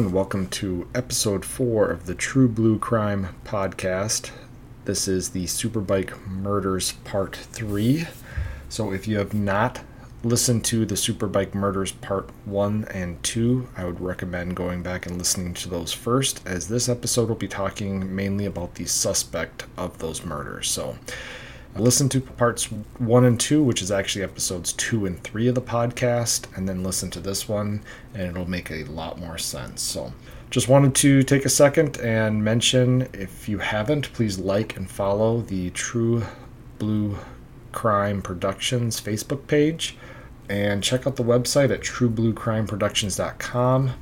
Everyone, welcome to episode four of the True Blue Crime podcast. This is the Superbike Murders Part 3. So, if you have not listened to the Superbike Murders Part 1 and 2, I would recommend going back and listening to those first, as this episode will be talking mainly about the suspect of those murders. So, listen to parts one and two, which is actually episodes two and three of the podcast, and then listen to this one, and it'll make a lot more sense. So, just wanted to take a second and mention if you haven't, please like and follow the True Blue Crime Productions Facebook page, and check out the website at truebluecrimeproductions.com.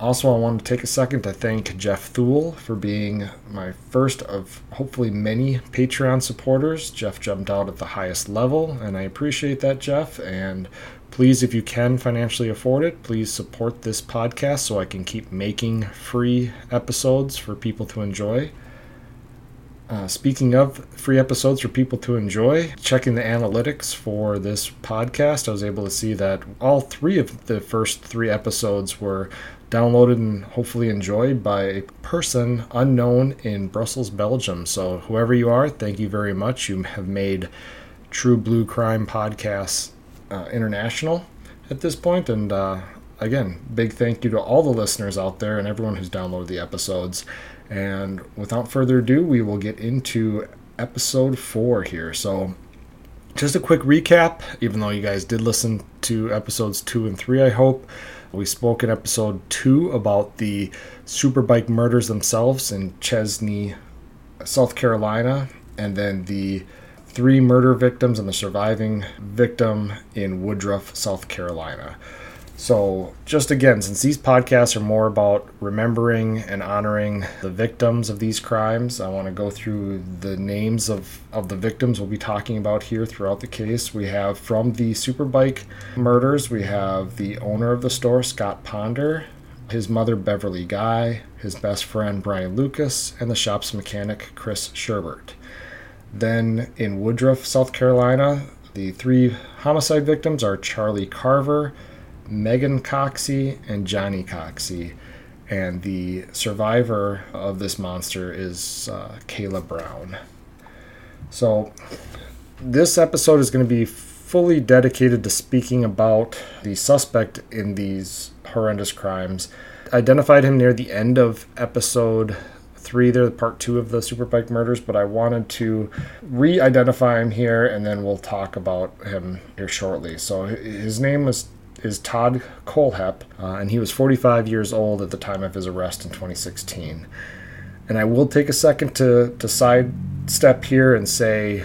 Also, I want to take a second to thank Jeff Thule for being my first of hopefully many Patreon supporters. Jeff jumped out at the highest level, and I appreciate that, Jeff. And please, if you can financially afford it, please support this podcast so I can keep making free episodes for people to enjoy. Uh, speaking of free episodes for people to enjoy, checking the analytics for this podcast, I was able to see that all three of the first three episodes were downloaded and hopefully enjoyed by a person unknown in Brussels, Belgium. So, whoever you are, thank you very much. You have made True Blue Crime Podcasts uh, international at this point. And uh, again, big thank you to all the listeners out there and everyone who's downloaded the episodes. And without further ado, we will get into episode four here. So, just a quick recap, even though you guys did listen to episodes two and three, I hope. We spoke in episode two about the superbike murders themselves in Chesnee, South Carolina, and then the three murder victims and the surviving victim in Woodruff, South Carolina. So, just again, since these podcasts are more about remembering and honoring the victims of these crimes, I want to go through the names of, of the victims we'll be talking about here throughout the case. We have from the Superbike murders, we have the owner of the store, Scott Ponder, his mother, Beverly Guy, his best friend, Brian Lucas, and the shop's mechanic, Chris Sherbert. Then in Woodruff, South Carolina, the three homicide victims are Charlie Carver. Megan Coxie and Johnny Coxie. And the survivor of this monster is uh, Kayla Brown. So, this episode is going to be fully dedicated to speaking about the suspect in these horrendous crimes. Identified him near the end of episode three, there, part two of the Superbike murders, but I wanted to re identify him here and then we'll talk about him here shortly. So, his name was is Todd Kohlhepp, uh, and he was 45 years old at the time of his arrest in 2016. And I will take a second to, to sidestep here and say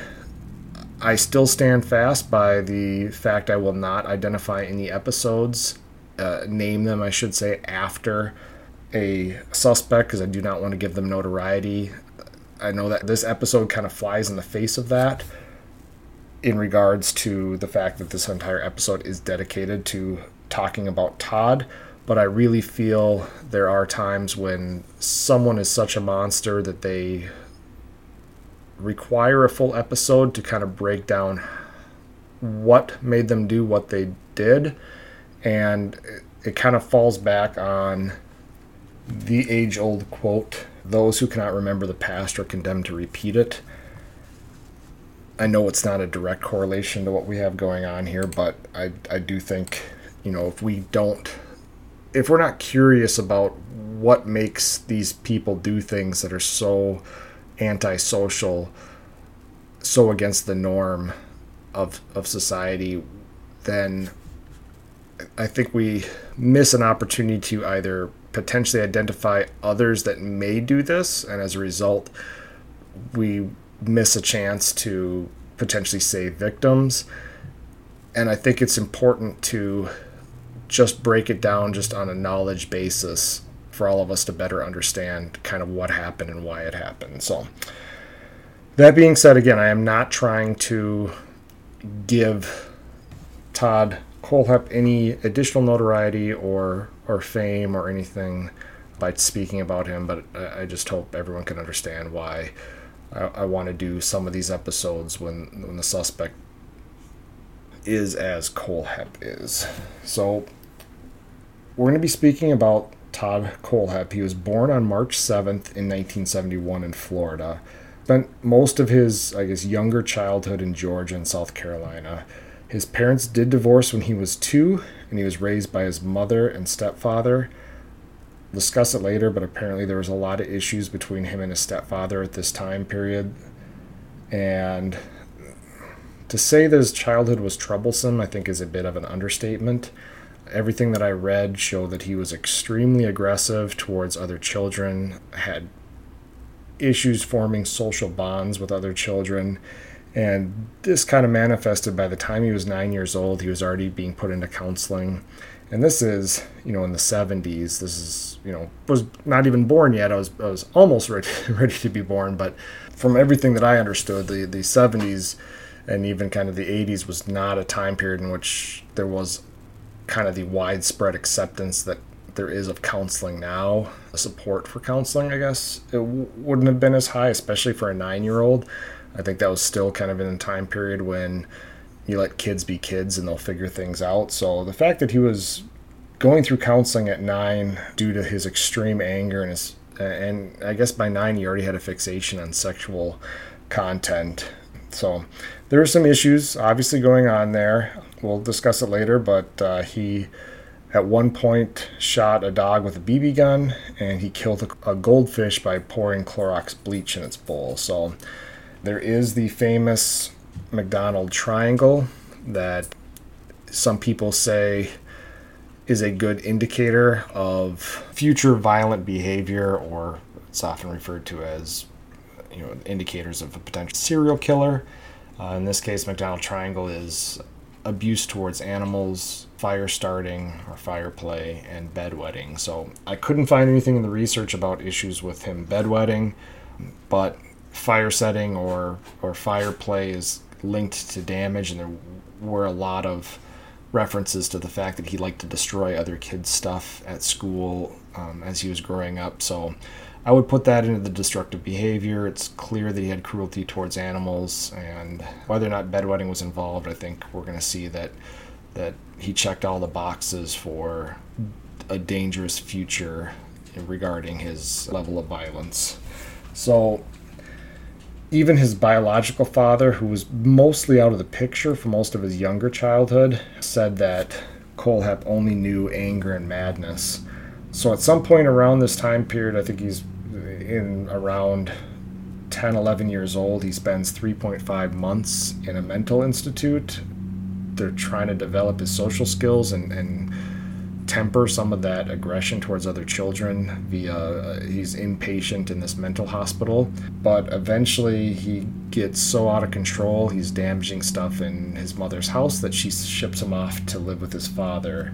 I still stand fast by the fact I will not identify any episodes, uh, name them, I should say, after a suspect because I do not want to give them notoriety. I know that this episode kind of flies in the face of that in regards to the fact that this entire episode is dedicated to talking about Todd, but I really feel there are times when someone is such a monster that they require a full episode to kind of break down what made them do what they did. And it kind of falls back on the age old quote those who cannot remember the past are condemned to repeat it I know it's not a direct correlation to what we have going on here, but I, I do think, you know, if we don't, if we're not curious about what makes these people do things that are so antisocial, so against the norm of, of society, then I think we miss an opportunity to either potentially identify others that may do this, and as a result, we miss a chance to potentially save victims. And I think it's important to just break it down just on a knowledge basis for all of us to better understand kind of what happened and why it happened. So, that being said, again, I am not trying to give Todd Kohlhepp any additional notoriety or or fame or anything by speaking about him, but I just hope everyone can understand why I, I want to do some of these episodes when when the suspect is as Kohlhepp is. So we're going to be speaking about Todd Kohlhepp. He was born on March 7th in 1971 in Florida. Spent most of his, I guess, younger childhood in Georgia and South Carolina. His parents did divorce when he was two, and he was raised by his mother and stepfather. Discuss it later, but apparently there was a lot of issues between him and his stepfather at this time period. And to say that his childhood was troublesome, I think, is a bit of an understatement everything that I read showed that he was extremely aggressive towards other children, had issues forming social bonds with other children. And this kind of manifested by the time he was nine years old, he was already being put into counseling. And this is, you know, in the 70s. This is, you know, was not even born yet. I was, I was almost ready, ready to be born. But from everything that I understood, the, the 70s and even kind of the 80s was not a time period in which there was kind of the widespread acceptance that there is of counseling now, the support for counseling, I guess, it w- wouldn't have been as high, especially for a nine year old. I think that was still kind of in a time period when you let kids be kids and they'll figure things out. So the fact that he was going through counseling at nine due to his extreme anger and his, and I guess by nine he already had a fixation on sexual content. So there are some issues obviously going on there. We'll discuss it later, but uh, he at one point shot a dog with a BB gun and he killed a, a goldfish by pouring Clorox bleach in its bowl. So there is the famous McDonald triangle that some people say is a good indicator of future violent behavior, or it's often referred to as you know indicators of a potential serial killer. Uh, in this case, McDonald Triangle is abuse towards animals, fire starting or fire play, and bedwetting. So I couldn't find anything in the research about issues with him bedwetting, but fire setting or or fire play is linked to damage, and there were a lot of references to the fact that he liked to destroy other kids' stuff at school um, as he was growing up. So I would put that into the destructive behavior. It's clear that he had cruelty towards animals, and whether or not bedwetting was involved, I think we're going to see that that he checked all the boxes for a dangerous future regarding his level of violence. So even his biological father, who was mostly out of the picture for most of his younger childhood, said that Kohlhepp only knew anger and madness. So at some point around this time period, I think he's in around 10, 11 years old, he spends 3.5 months in a mental institute. They're trying to develop his social skills and, and temper some of that aggression towards other children via uh, he's inpatient in this mental hospital but eventually he gets so out of control he's damaging stuff in his mother's house that she ships him off to live with his father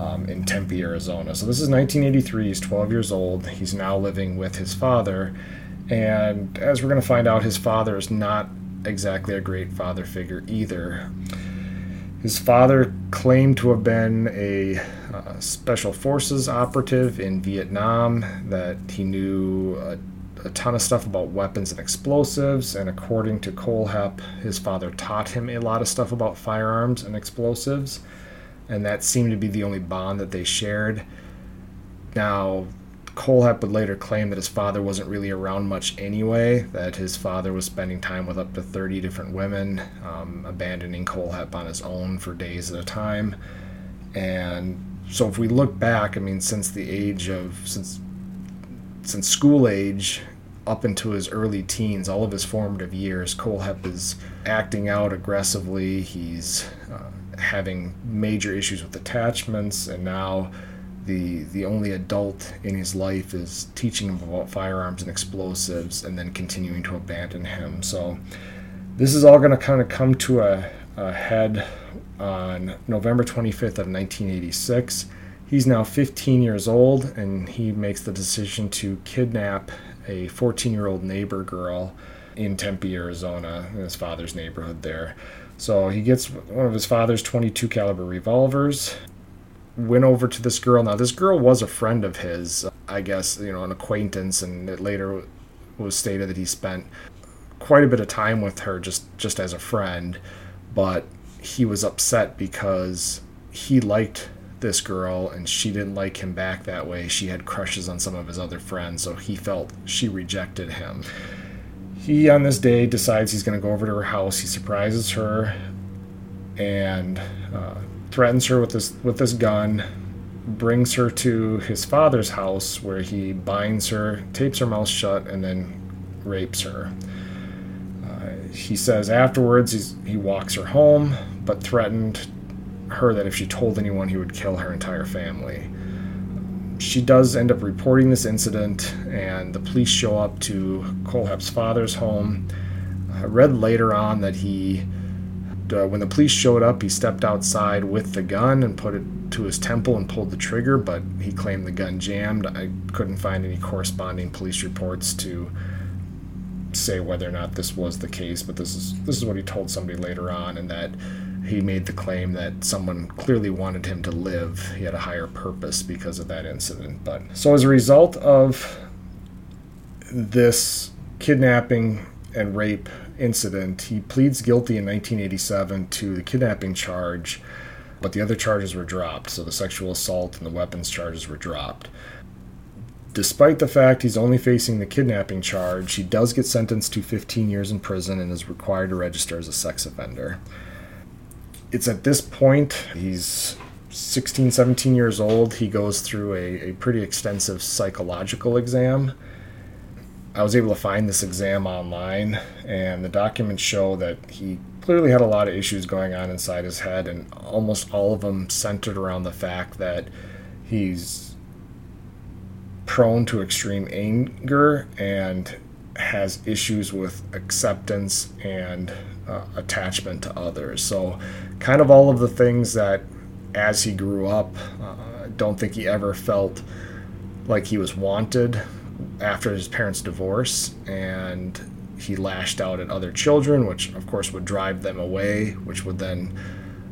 um, in Tempe, Arizona. So this is 1983. He's 12 years old. He's now living with his father. And as we're going to find out, his father is not exactly a great father figure either. His father claimed to have been a special forces operative in Vietnam, that he knew a, a, ton of stuff about weapons and explosives, and according to Kohlhepp, his father taught him a lot of stuff about firearms and explosives and that seemed to be the only bond that they shared. Now, Kohlhepp would later claim that his father wasn't really around much anyway, that his father was spending time with up to 30 different women, um, abandoning Kohlhepp on his own for days at a time. And so if we look back, I mean, since the age of, since, since school age, up into his early teens, all of his formative years, Cole Kohlhepp is acting out aggressively. He's uh, having major issues with attachments, and now the the only adult in his life is teaching him about firearms and explosives, and then continuing to abandon him. So this is all going to kind of come to a, a head on November 25th of 1986. He's now 15 years old, and he makes the decision to kidnap a 14 year old neighbor girl in Tempe, Arizona, in his father's neighborhood there. So he gets one of his father's 22 caliber revolvers. Went over to this girl. Now this girl was a friend of his, I guess, you know, an acquaintance, and it later was stated that he spent quite a bit of time with her just just as a friend, but he was upset because he liked this girl and she didn't like him back that way. She had crushes on some of his other friends, so he felt she rejected him. He, on this day, decides he's going to go over to her house. He surprises her and uh, threatens her with this with this gun. Brings her to his father's house where he binds her, tapes her mouth shut, and then rapes her. He says afterwards he's, he walks her home, but threatened her that if she told anyone, he would kill her entire family. She does end up reporting this incident, and the police show up to Kohlhepp's father's home. I read later on that he, uh, when the police showed up, he stepped outside with the gun and put it to his temple and pulled the trigger, but he claimed the gun jammed. I couldn't find any corresponding police reports to say whether or not this was the case, but this is this is what he told somebody later on, and that he made the claim that someone clearly wanted him to live. He had a higher purpose because of that incident. But so as a result of this kidnapping and rape incident, he pleads guilty in 1987 to the kidnapping charge, but the other charges were dropped. So the sexual assault and the weapons charges were dropped. Despite the fact he's only facing the kidnapping charge, he does get sentenced to 15 years in prison and is required to register as a sex offender it's at this point, he's 16, 17 years old. He goes through a, a pretty extensive psychological exam. I was able to find this exam online, and the documents show that he clearly had a lot of issues going on inside his head, and almost all of them centered around the fact that he's prone to extreme anger and has issues with acceptance and uh, attachment to others. So, kind of all of the things that as he grew up, uh, don't think he ever felt like he was wanted after his parents' divorce. And he lashed out at other children, which of course would drive them away, which would then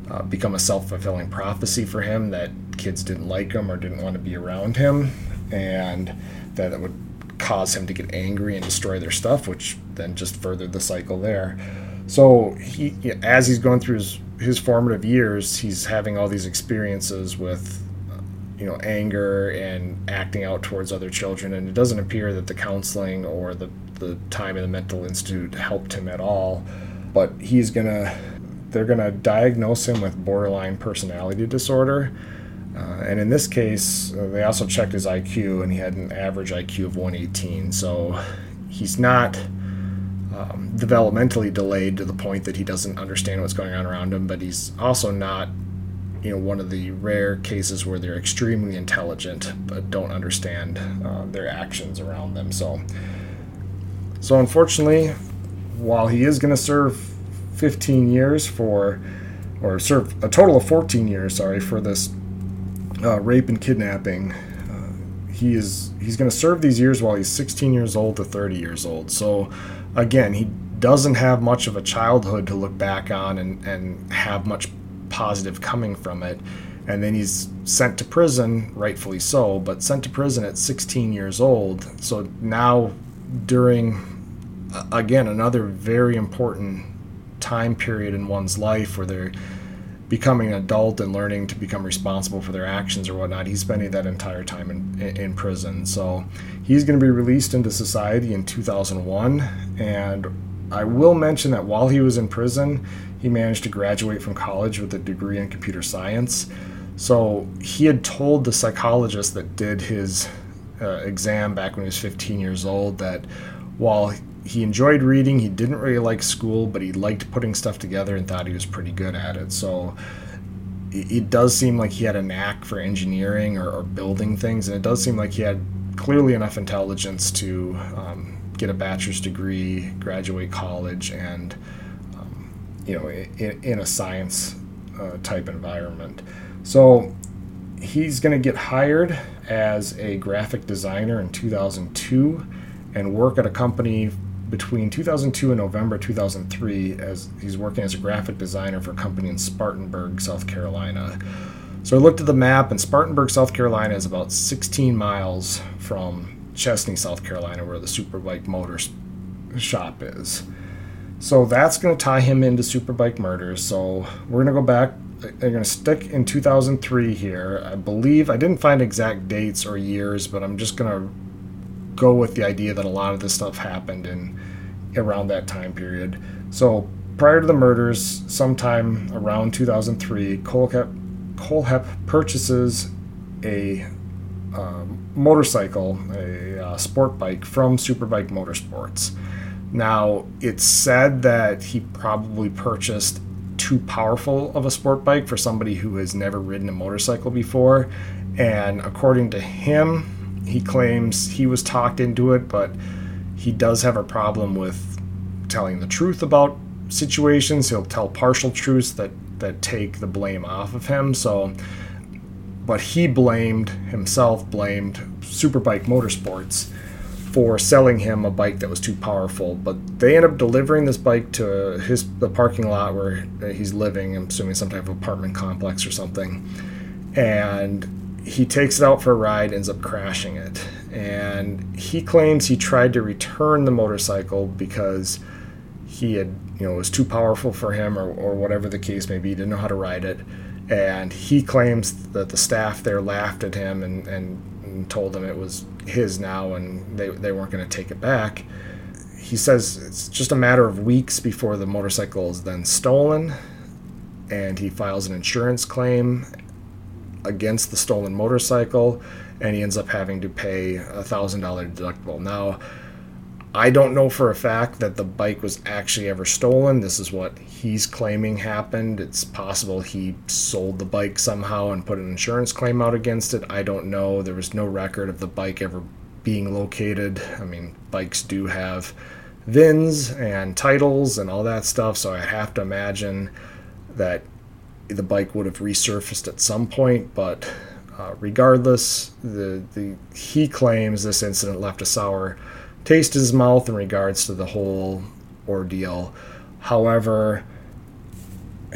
uh, become a self fulfilling prophecy for him that kids didn't like him or didn't want to be around him. And that it would cause him to get angry and destroy their stuff, which then just furthered the cycle there. So he, as he's going through his, his formative years, he's having all these experiences with, you know, anger and acting out towards other children, and it doesn't appear that the counseling or the the time in the mental institute helped him at all. But he's gonna, they're gonna diagnose him with borderline personality disorder uh, and in this case, uh, they also checked his IQ, and he had an average IQ of 118. So he's not um, developmentally delayed to the point that he doesn't understand what's going on around him, but he's also not, you know, one of the rare cases where they're extremely intelligent but don't understand uh, their actions around them. So, so unfortunately, while he is going to serve 15 years for, or serve a total of 14 years, sorry, for this uh, rape and kidnapping. Uh, he is he's going to serve these years while he's 16 years old to 30 years old. So again, he doesn't have much of a childhood to look back on and, and have much positive coming from it. And then he's sent to prison, rightfully so, but sent to prison at 16 years old. So now, during, again, another very important time period in one's life where they're becoming an adult and learning to become responsible for their actions or whatnot. He's spending that entire time in, in prison. So he's going to be released into society in 2001. And I will mention that while he was in prison, he managed to graduate from college with a degree in computer science. So he had told the psychologist that did his uh, exam back when he was 15 years old that while he enjoyed reading. He didn't really like school, but he liked putting stuff together and thought he was pretty good at it. So it, does seem like he had a knack for engineering or, or, building things, and it does seem like he had clearly enough intelligence to um, get a bachelor's degree, graduate college, and um, you know, in, in a science uh, type environment. So he's going to get hired as a graphic designer in 2002 and work at a company between 2002 and November 2003 as he's working as a graphic designer for a company in Spartanburg, South Carolina. So I looked at the map, and Spartanburg, South Carolina is about 16 miles from Chesnee, South Carolina, where the Superbike Motors shop is. So that's going to tie him into Superbike Murders. So we're going to go back they're going to stick in 2003 here. I believe I didn't find exact dates or years, but I'm just going to go with the idea that a lot of this stuff happened in around that time period. So prior to the murders, sometime around 2003, Kohlhepp, Kohlhepp purchases a um, motorcycle, a uh, sport bike from Superbike Motorsports. Now, it's said that he probably purchased too powerful of a sport bike for somebody who has never ridden a motorcycle before. And according to him, he claims he was talked into it, but he does have a problem with telling the truth about situations. He'll tell partial truths that, that take the blame off of him. So, but he blamed himself, blamed Superbike Motorsports for selling him a bike that was too powerful. But they end up delivering this bike to his the parking lot where he's living. I'm assuming some type of apartment complex or something. And he takes it out for a ride, ends up crashing it. And he claims he tried to return the motorcycle because he had, you know, it was too powerful for him or, or whatever the case may be, didn't know how to ride it. And he claims that the staff there laughed at him and, and, and told him it was his now and they, they weren't going to take it back. He says it's just a matter of weeks before the motorcycle is then stolen, and he files an insurance claim against the stolen motorcycle, and he ends up having to pay a thousand dollar deductible. Now, I don't know for a fact that the bike was actually ever stolen. This is what he's claiming happened. It's possible he sold the bike somehow and put an insurance claim out against it. I don't know. There was no record of the bike ever being located. I mean, bikes do have VINs and titles and all that stuff, so I have to imagine that the bike would have resurfaced at some point, but uh, regardless, the, the he claims this incident left a sour taste in his mouth in regards to the whole ordeal. However,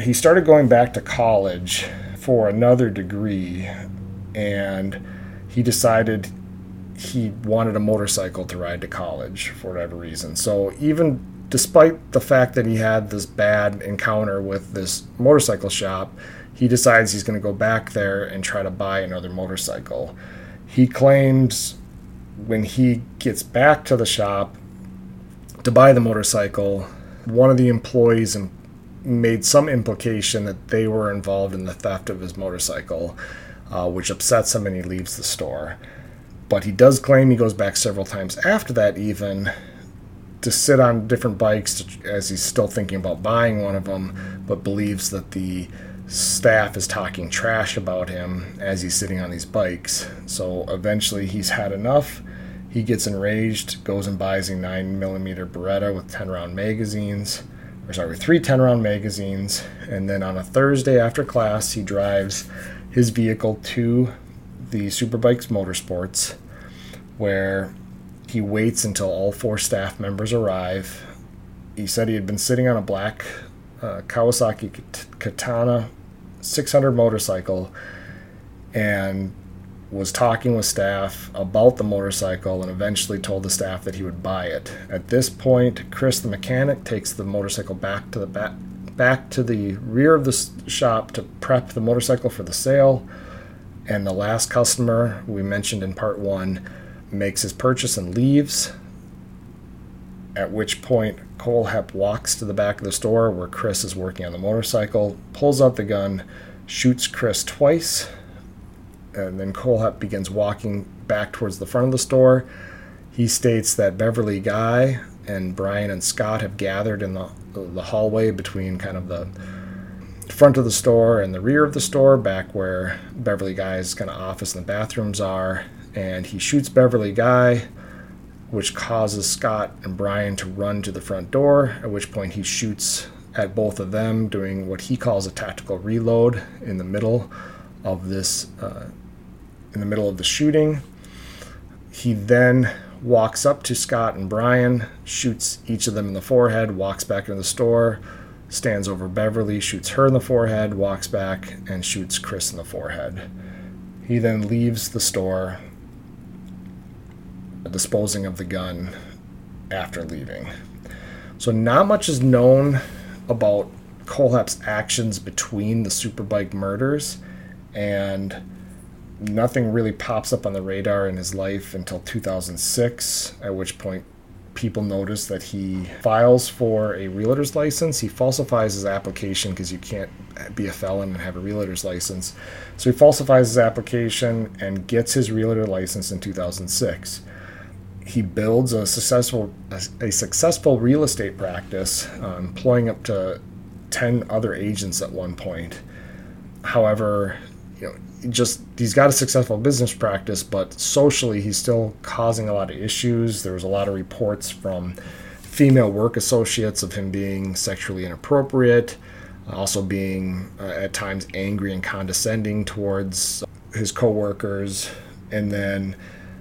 he started going back to college for another degree and he decided he wanted a motorcycle to ride to college for whatever reason. So even despite the fact that he had this bad encounter with this motorcycle shop, he decides he's going to go back there and try to buy another motorcycle. He claims when he gets back to the shop to buy the motorcycle, one of the employees made some implication that they were involved in the theft of his motorcycle, uh, which upsets him and he leaves the store. But he does claim he goes back several times after that, even to sit on different bikes to, as he's still thinking about buying one of them, but believes that the staff is talking trash about him as he's sitting on these bikes. So eventually he's had enough. He gets enraged, goes and buys a 9mm Beretta with 10 round magazines, or sorry, three 10 round magazines. And then on a Thursday after class, he drives his vehicle to the Superbikes Motorsports, where he waits until all four staff members arrive. He said he had been sitting on a black uh, Kawasaki Katana 600 motorcycle and was talking with staff about the motorcycle and eventually told the staff that he would buy it. At this point, Chris the mechanic takes the motorcycle back to the back back to the rear of the shop to prep the motorcycle for the sale. And the last customer we mentioned in part 1 makes his purchase and leaves. At which point Kohlhepp walks to the back of the store where Chris is working on the motorcycle, pulls out the gun, shoots Chris twice, and then Kohlhepp begins walking back towards the front of the store. He states that Beverly Guy and Brian and Scott have gathered in the, the hallway between kind of the front of the store and the rear of the store, back where Beverly Guy's kind of office and the bathrooms are. And he shoots Beverly Guy which causes Scott and Brian to run to the front door, at which point he shoots at both of them, doing what he calls a tactical reload in the middle of this, uh, in the middle of the shooting. He then walks up to Scott and Brian, shoots each of them in the forehead, walks back into the store, stands over Beverly, shoots her in the forehead, walks back, and shoots Chris in the forehead. He then leaves the store, disposing of the gun after leaving. So, not much is known about Kohlhepp's actions between the Superbike murders, and nothing really pops up on the radar in his life until 2006, at which point people notice that he files for a realtor's license. He falsifies his application because you can't be a felon and have a realtor's license. So he falsifies his application and gets his realtor license in 2006. He builds a successful a, successful real estate practice, uh, employing up to 10 other agents at one point. However, you know, just he's got a successful business practice, but socially he's still causing a lot of issues. There was a lot of reports from female work associates of him being sexually inappropriate, also being uh, at times angry and condescending towards his coworkers, and then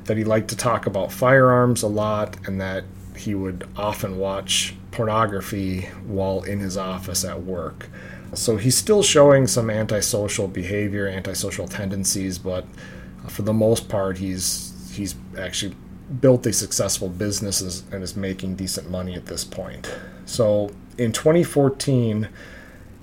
that he liked to talk about firearms a lot, and that he would often watch pornography while in his office at work. So he's still showing some antisocial behavior, antisocial tendencies, but for the most part, he's he's actually built a successful business and is making decent money at this point. So in 2014,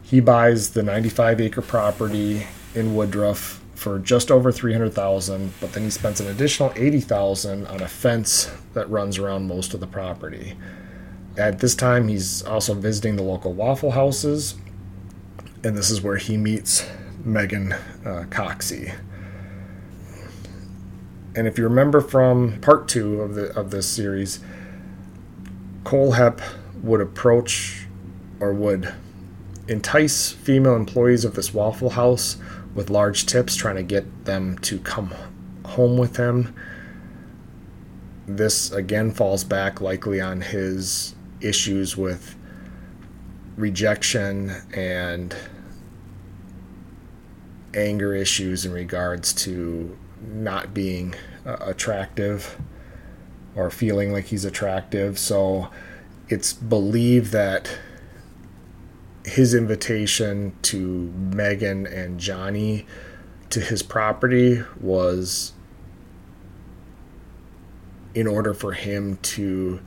he buys the 95 acre property in Woodruff for just over 300,000, but then he spends an additional 80,000 on a fence that runs around most of the property. At this time, he's also visiting the local Waffle Houses and this is where he meets Megan uh, Coxie. And if you remember from part two of the of this series, Kohlhepp would approach or would entice female employees of this Waffle House with large tips, trying to get them to come home with him. This again falls back likely on his issues with rejection and anger issues in regards to not being uh, attractive or feeling like he's attractive. So it's believed that his invitation to Megan and Johnny to his property was in order for him to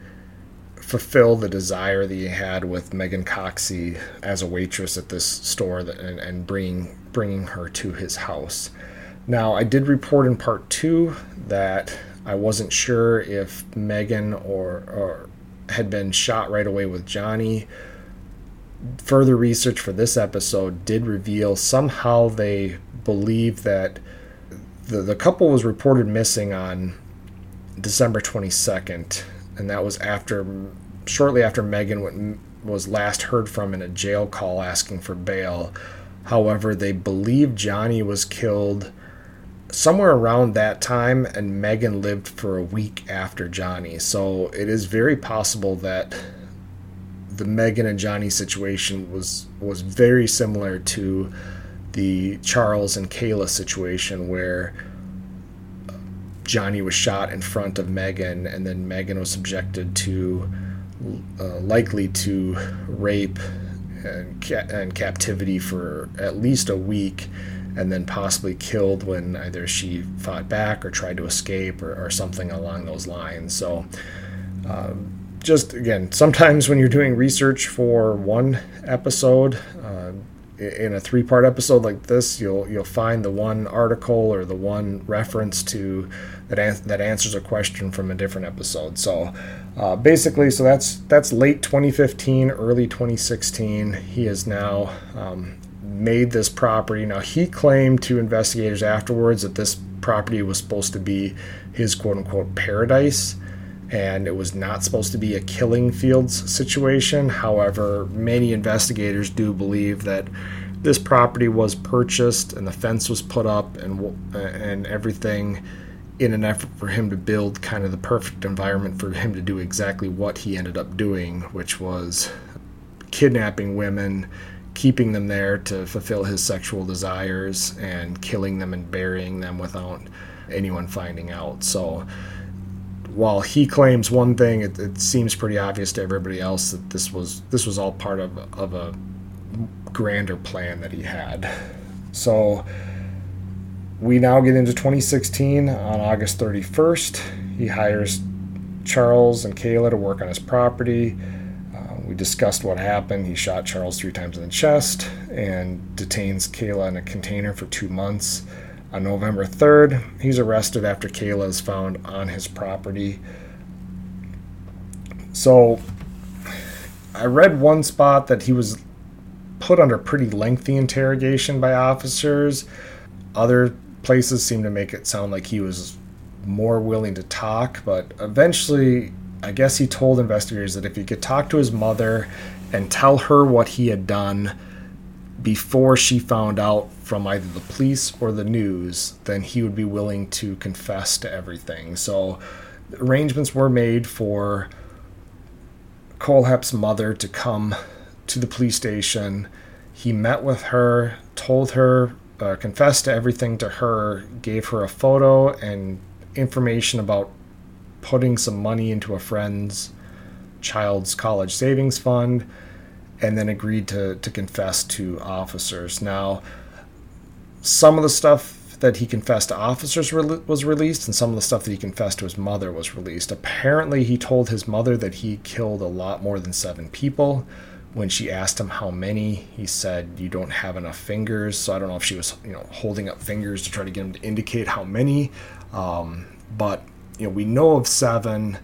fulfill the desire that he had with Megan Coxie as a waitress at this store that, and, and bringing bringing her to his house. Now, I did report in part two that I wasn't sure if Megan or, or had been shot right away with Johnny. Further research for this episode did reveal somehow they believe that the, the couple was reported missing on December 22nd, and that was after shortly after Megan was last heard from in a jail call asking for bail. However, they believe Johnny was killed somewhere around that time, and Megan lived for a week after Johnny. So it is very possible that the Megan and Johnny situation was was very similar to the Charles and Kayla situation, where Johnny was shot in front of Megan, and then Megan was subjected to uh, likely to rape and, ca- and captivity for at least a week and then possibly killed when either she fought back or tried to escape or, or something along those lines. So, um, just again, sometimes when you're doing research for one episode, uh, in a three-part episode like this, you'll you'll find the one article or the one reference to that an- that answers a question from a different episode. So uh, basically, so that's that's late 2015, early 2016. He has now um, made this property. Now he claimed to investigators afterwards that this property was supposed to be his quote-unquote paradise and it was not supposed to be a killing fields situation. However, many investigators do believe that this property was purchased and the fence was put up and and everything in an effort for him to build kind of the perfect environment for him to do exactly what he ended up doing, which was kidnapping women, keeping them there to fulfill his sexual desires, and killing them and burying them without anyone finding out. So while he claims one thing, it, it, seems pretty obvious to everybody else that this was this was all part of of a grander plan that he had. So we now get into 2016 on August 31st. He hires Charles and Kayla to work on his property. Uh, we discussed what happened. He shot Charles three times in the chest and detains Kayla in a container for two months. On November 3rd, he's arrested after Kayla is found on his property. So, I read one spot that he was put under pretty lengthy interrogation by officers. Other places seem to make it sound like he was more willing to talk, but eventually, I guess he told investigators that if he could talk to his mother and tell her what he had done before she found out from either the police or the news, then he would be willing to confess to everything. So arrangements were made for Kohlhepp's mother to come to the police station. He met with her, told her, uh, confessed to everything to her, gave her a photo and information about putting some money into a friend's child's college savings fund, and then agreed to, to confess to officers. Now, some of the stuff that he confessed to officers re- was released, and some of the stuff that he confessed to his mother was released. Apparently, he told his mother that he killed a lot more than seven people. When she asked him how many, he said, "You don't have enough fingers." So I don't know if she was, you know, holding up fingers to try to get him to indicate how many. Um, but you know, we know of seven.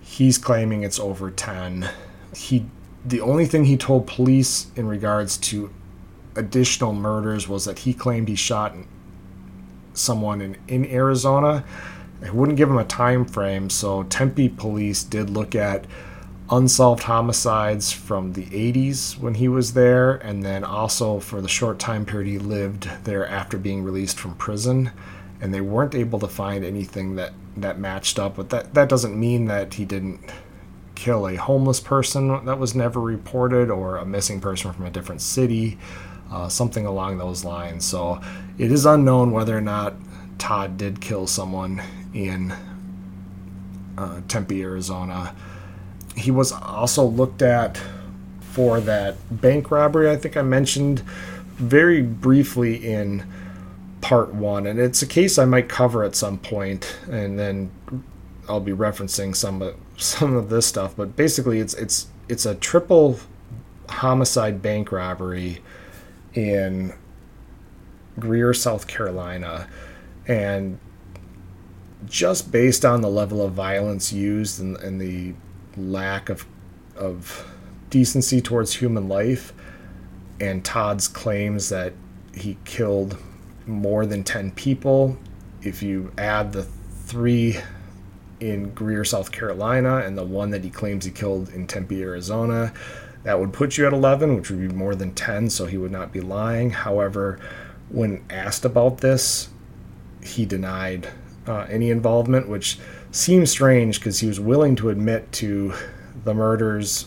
He's claiming it's over ten. He, the only thing he told police in regards to additional murders was that he claimed he shot someone in, in Arizona. They wouldn't give him a time frame, so Tempe police did look at unsolved homicides from the 80s when he was there, and then also for the short time period he lived there after being released from prison. And they weren't able to find anything that, that matched up, but that, that doesn't mean that he didn't kill a homeless person that was never reported or a missing person from a different city uh, something along those lines. So it is unknown whether or not Todd did kill someone in uh, Tempe, Arizona. He was also looked at for that bank robbery I think I mentioned very briefly in part one, and it's a case I might cover at some point, and then I'll be referencing some of some of this stuff. But basically, it's it's it's a triple homicide bank robbery in Greer, South Carolina, and just based on the level of violence used and, and the lack of of decency towards human life, and Todd's claims that he killed more than 10 people. If you add the three in Greer, South Carolina, and the one that he claims he killed in Tempe, Arizona, that would put you at 11, which would be more than 10, so he would not be lying. However, when asked about this, he denied uh, any involvement, which seems strange because he was willing to admit to the murders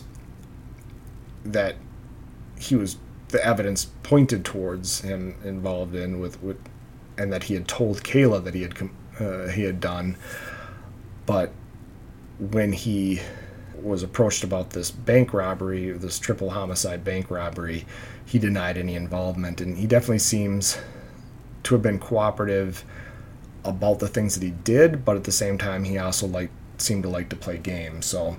that he was the evidence pointed towards him involved in with, with and that he had told Kayla that he had uh, he had done but when he was approached about this bank robbery, this triple homicide bank robbery, he denied any involvement, and he definitely seems to have been cooperative about the things that he did, but at the same time, he also like seemed to like to play games. So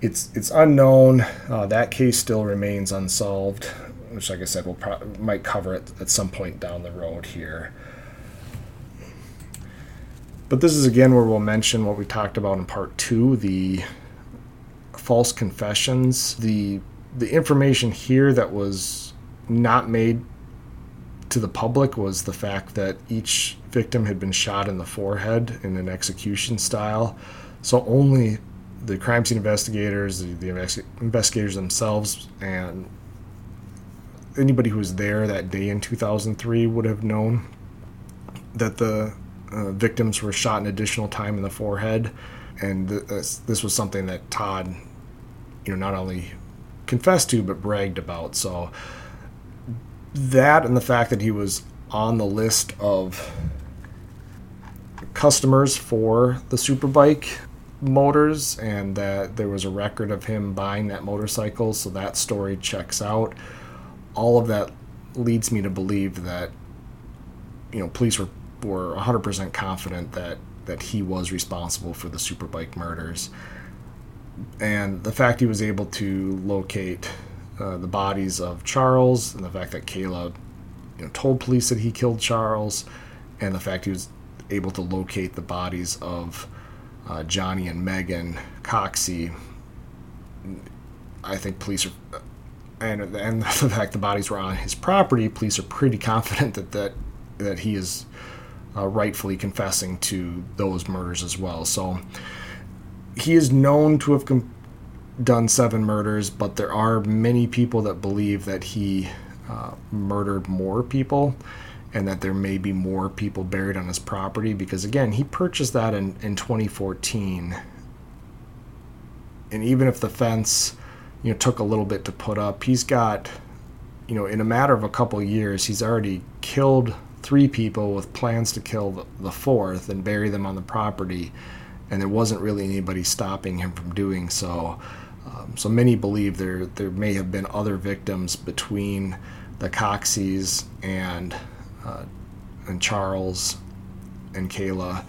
it's it's unknown. Uh, that case still remains unsolved, which, like I said, we'll pro- might cover it at some point down the road here. But this is again where we'll mention what we talked about in part two the false confessions. The the information here that was not made to the public was the fact that each victim had been shot in the forehead in an execution style. So only the crime scene investigators, the, the investigators themselves, and anybody who was there that day in 2003 would have known that the uh, victims were shot an additional time in the forehead. And this, this was something that Todd you know not only confessed to but bragged about. So that and the fact that he was on the list of customers for the Superbike motors and that there was a record of him buying that motorcycle so that story checks out all of that leads me to believe that you know police were were 100% confident that that he was responsible for the Superbike murders. And the fact he was able to locate uh, the bodies of Charles, and the fact that Kayla you know, told police that he killed Charles, and the fact he was able to locate the bodies of uh, Johnny and Megan Coxie, I think police are, and and the fact the bodies were on his property, police are pretty confident that that that he is uh, rightfully confessing to those murders as well. So he is known to have com- done seven murders, but there are many people that believe that he uh, murdered more people and that there may be more people buried on his property because again he purchased that in, in 2014 and even if the fence you know took a little bit to put up he's got you know in a matter of a couple of years he's already killed three people with plans to kill the fourth and bury them on the property and there wasn't really anybody stopping him from doing so um, so many believe there there may have been other victims between the Coxies and uh, and Charles and Kayla.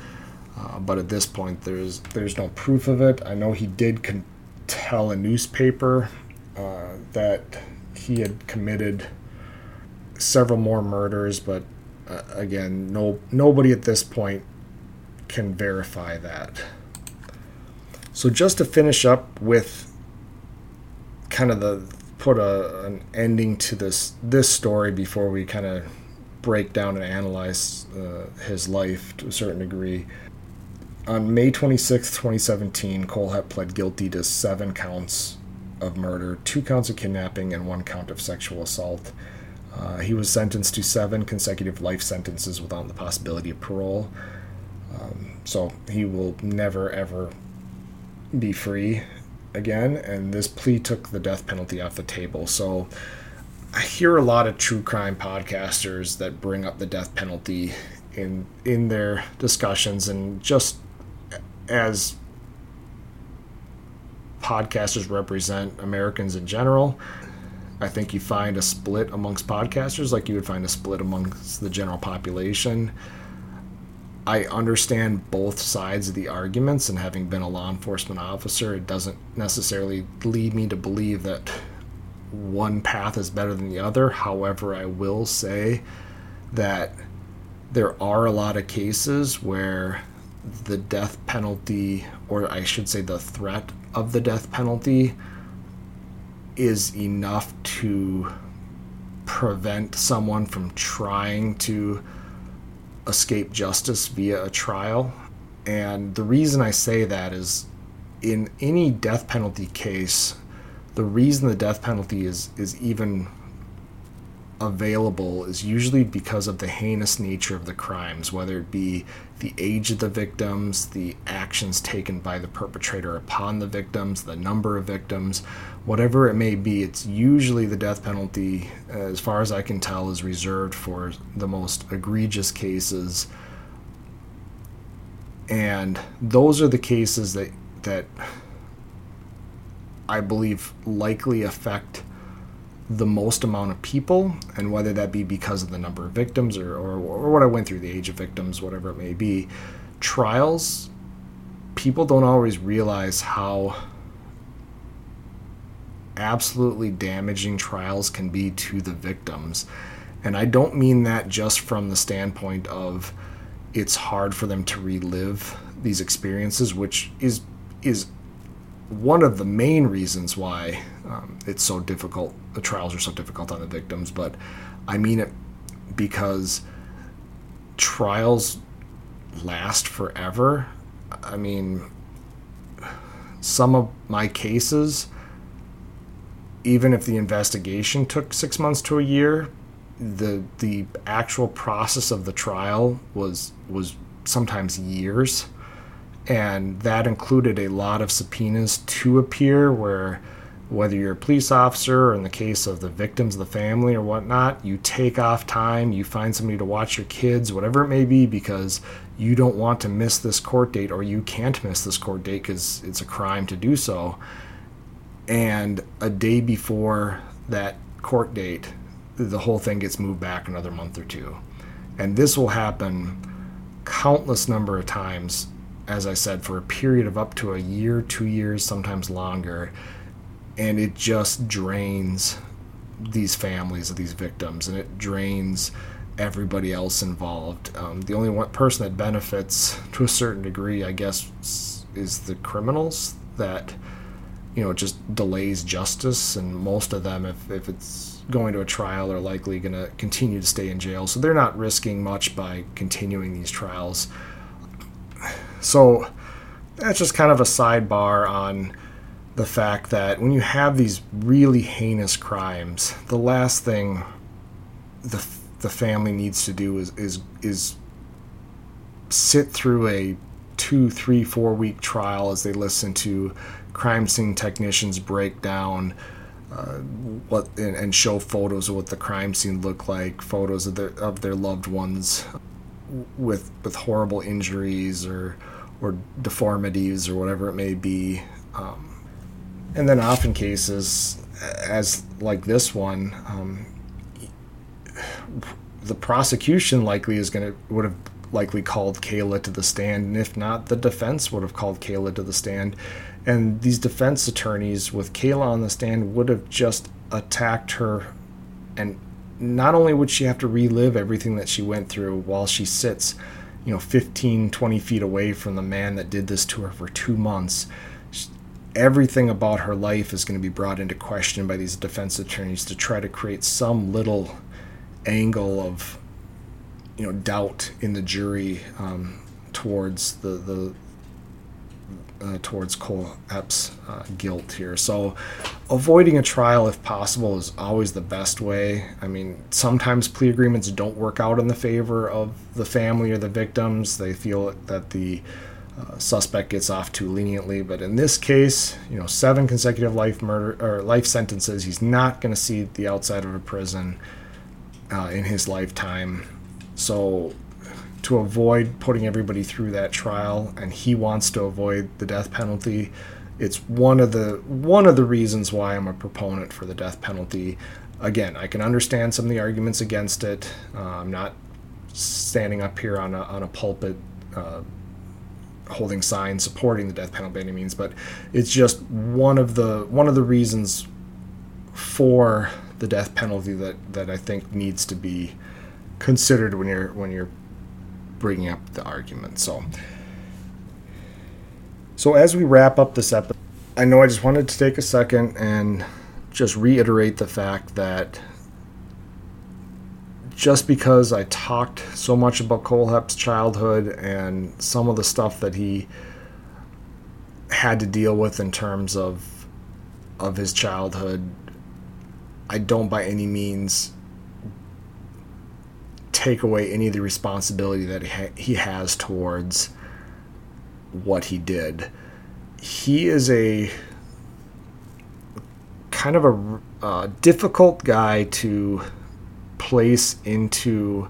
Uh, but at this point, there's there's no proof of it. I know he did con- tell a newspaper uh, that he had committed several more murders, but uh, again, no nobody at this point can verify that. So just to finish up with kind of the put a, an ending to this this story before we kind of break down and analyze uh, his life to a certain degree. On May 26, 2017, Cole Kohlhepp pled guilty to seven counts of murder, two counts of kidnapping, and one count of sexual assault. Uh, he was sentenced to seven consecutive life sentences without the possibility of parole. Um, so he will never, ever be free again, and this plea took the death penalty off the table. So I hear a lot of true crime podcasters that bring up the death penalty in in their discussions and just as podcasters represent Americans in general, I think you find a split amongst podcasters like you would find a split amongst the general population. I understand both sides of the arguments, and having been a law enforcement officer, it doesn't necessarily lead me to believe that one path is better than the other. However, I will say that there are a lot of cases where the death penalty, or I should say the threat of the death penalty, is enough to prevent someone from trying to escape justice via a trial. And the reason I say that is in any death penalty case, the reason the death penalty is is even available is usually because of the heinous nature of the crimes, whether it be the age of the victims, the actions taken by the perpetrator upon the victims, the number of victims, whatever it may be. It's usually the death penalty, as far as I can tell, is reserved for the most egregious cases. And those are the cases that that I believe likely affect the most amount of people, and whether that be because of the number of victims or, or, or what I went through, the age of victims, whatever it may be, trials, people don't always realize how absolutely damaging trials can be to the victims. And I don't mean that just from the standpoint of it's hard for them to relive these experiences, which is is one of the main reasons why um, it's so difficult. The trials are so difficult on the victims, but I mean it because trials last forever. I mean, some of my cases, even if the investigation took six months to a year, the the actual process of the trial was was sometimes years and that included a lot of subpoenas to appear where whether you're a police officer or in the case of the victims of the family or whatnot you take off time you find somebody to watch your kids whatever it may be because you don't want to miss this court date or you can't miss this court date because it's a crime to do so and a day before that court date the whole thing gets moved back another month or two and this will happen countless number of times as I said, for a period of up to a year, two years, sometimes longer. And it just drains these families of these victims and it drains everybody else involved. Um, the only one person that benefits to a certain degree, I guess, is the criminals that, you know, just delays justice. And most of them, if, if it's going to a trial, are likely going to continue to stay in jail. So they're not risking much by continuing these trials. So that's just kind of a sidebar on the fact that when you have these really heinous crimes, the last thing the the family needs to do is is is sit through a two, three, four week trial as they listen to crime scene technicians break down uh, what and, and, show photos of what the crime scene looked like, photos of their of their loved ones with with horrible injuries or or deformities or whatever it may be. Um, and then often cases as like this one um, the prosecution likely is going to would have likely called Kayla to the stand and if not the defense would have called Kayla to the stand. And these defense attorneys with Kayla on the stand would have just attacked her and not only would she have to relive everything that she went through while she sits you know 15 20 feet away from the man that did this to her for 2 months everything about her life is going to be brought into question by these defense attorneys to try to create some little angle of you know doubt in the jury um, towards the the uh, towards Cole Epps' uh, guilt here. So, avoiding a trial if possible is always the best way. I mean, sometimes plea agreements don't work out in the favor of the family or the victims. They feel that the suspect gets off too leniently. But in this case, you know, seven consecutive life murder or life sentences. He's not going to see the outside of a prison uh, in his lifetime. So, to avoid putting everybody through that trial, and he wants to avoid the death penalty. It's one of the one of the reasons why I'm a proponent for the death penalty. Again, I can understand some of the arguments against it. Uh, I'm not standing up here on a, on a pulpit uh, holding signs supporting the death penalty by any means, but it's just one of the one of the reasons for the death penalty that, that I think needs to be considered when you're when you're bringing up the argument. So so as we wrap up this episode, I know I just wanted to take a second and just reiterate the fact that just because I talked so much about Kohlhepp's childhood and some of the stuff that he had to deal with in terms of of his childhood, I don't by any means take away any of the responsibility that he has towards what he did. He is a kind of a uh, difficult guy to place into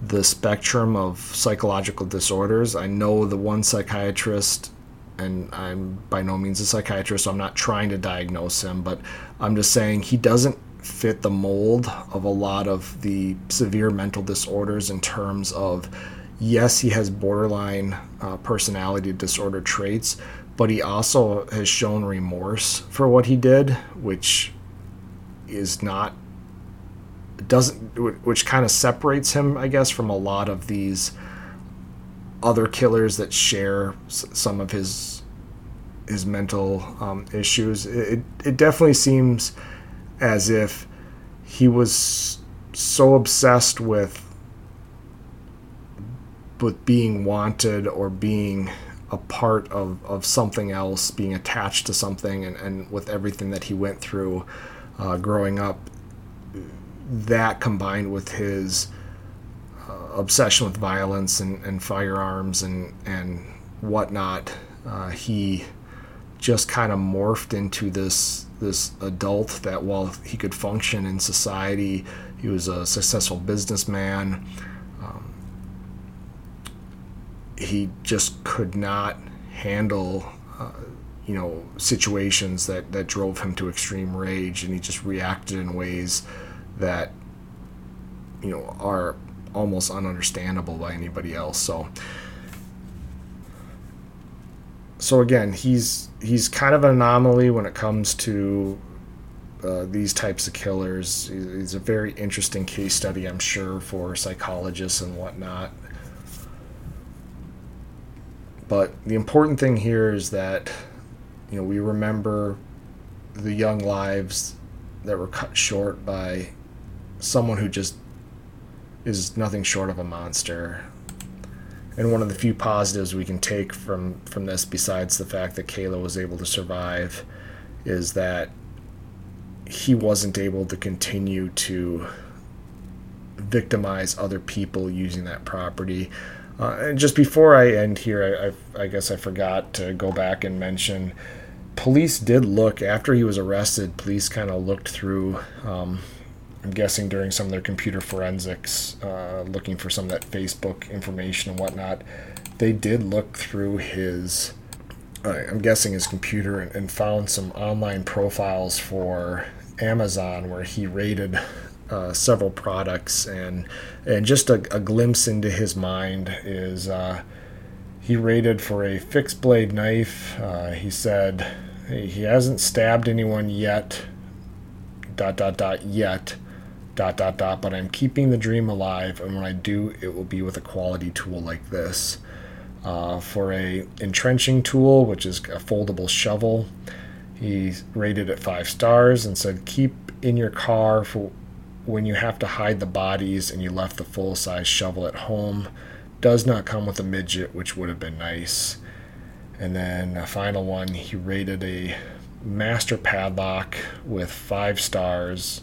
the spectrum of psychological disorders. I know the one psychiatrist, and I'm by no means a psychiatrist, so I'm not trying to diagnose him, but I'm just saying he doesn't fit the mold of a lot of the severe mental disorders in terms of yes, he has borderline uh, personality disorder traits, but he also has shown remorse for what he did, which is not doesn't which kind of separates him i guess from a lot of these other killers that share some of his his mental um, issues. It, it definitely seems as if he was so obsessed with with being wanted or being a part of, of something else, being attached to something, and, and with everything that he went through uh, growing up, that combined with his uh, obsession with violence and, and firearms and and whatnot, uh, he just kind of morphed into this this adult that while he could function in society, he was a successful businessman. Um, he just could not handle uh, you know situations that that drove him to extreme rage and he just reacted in ways that you know are almost ununderstandable by anybody else. So so again, he's he's kind of an anomaly when it comes to uh, these types of killers. He's a very interesting case study, I'm sure, for psychologists and whatnot. But the important thing here is that, you know, we remember the young lives that were cut short by someone who just is nothing short of a monster. And one of the few positives we can take from from this, besides the fact that Kayla was able to survive, is that he wasn't able to continue to victimize other people using that property. Uh, and just before I end here, I, I, I, guess I forgot to go back and mention police did look after he was arrested. Police kind of looked through. Um, I'm guessing during some of their computer forensics, uh, looking for some of that Facebook information and whatnot. They did look through his I'm guessing his computer and, and, found some online profiles for Amazon where he rated uh, several products and and just a, a, glimpse into his mind is uh, he rated for a fixed blade knife. Uh, he said he hasn't stabbed anyone yet. Dot dot dot yet. Dot dot dot. But I'm keeping the dream alive, and when I do, it will be with a quality tool like this uh, for a entrenching tool, which is a foldable shovel. He rated it five stars and said, "Keep in your car for when you have to hide the bodies and you left the full size shovel at home. Does not come with a midget, which would have been nice." And then a final one, he rated a master padlock with five stars,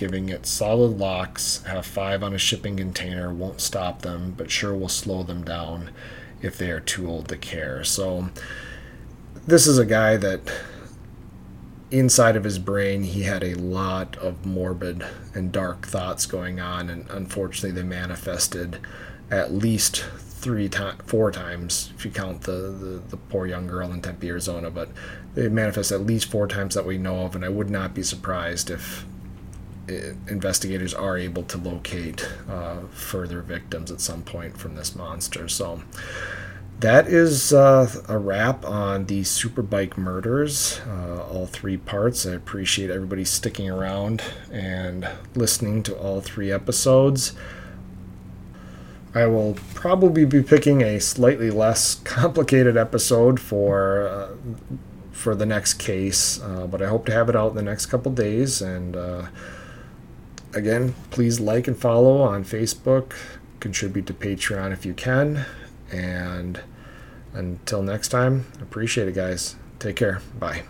giving it solid locks, have five on a shipping container, won't stop them, but sure will slow them down if they are too old to care. So this is a guy that inside of his brain he had a lot of morbid and dark thoughts going on and unfortunately they manifested at least three times four times if you count the, the, the poor young girl in tempe arizona but they manifest at least four times that we know of and i would not be surprised if investigators are able to locate uh, further victims at some point from this monster so that is uh, a wrap on the Superbike murders, uh, all three parts. I appreciate everybody sticking around and listening to all three episodes. I will probably be picking a slightly less complicated episode for uh, for the next case, uh, but I hope to have it out in the next couple days. And uh, again, please like and follow on Facebook. Contribute to Patreon if you can, and until next time, appreciate it, guys. Take care. Bye.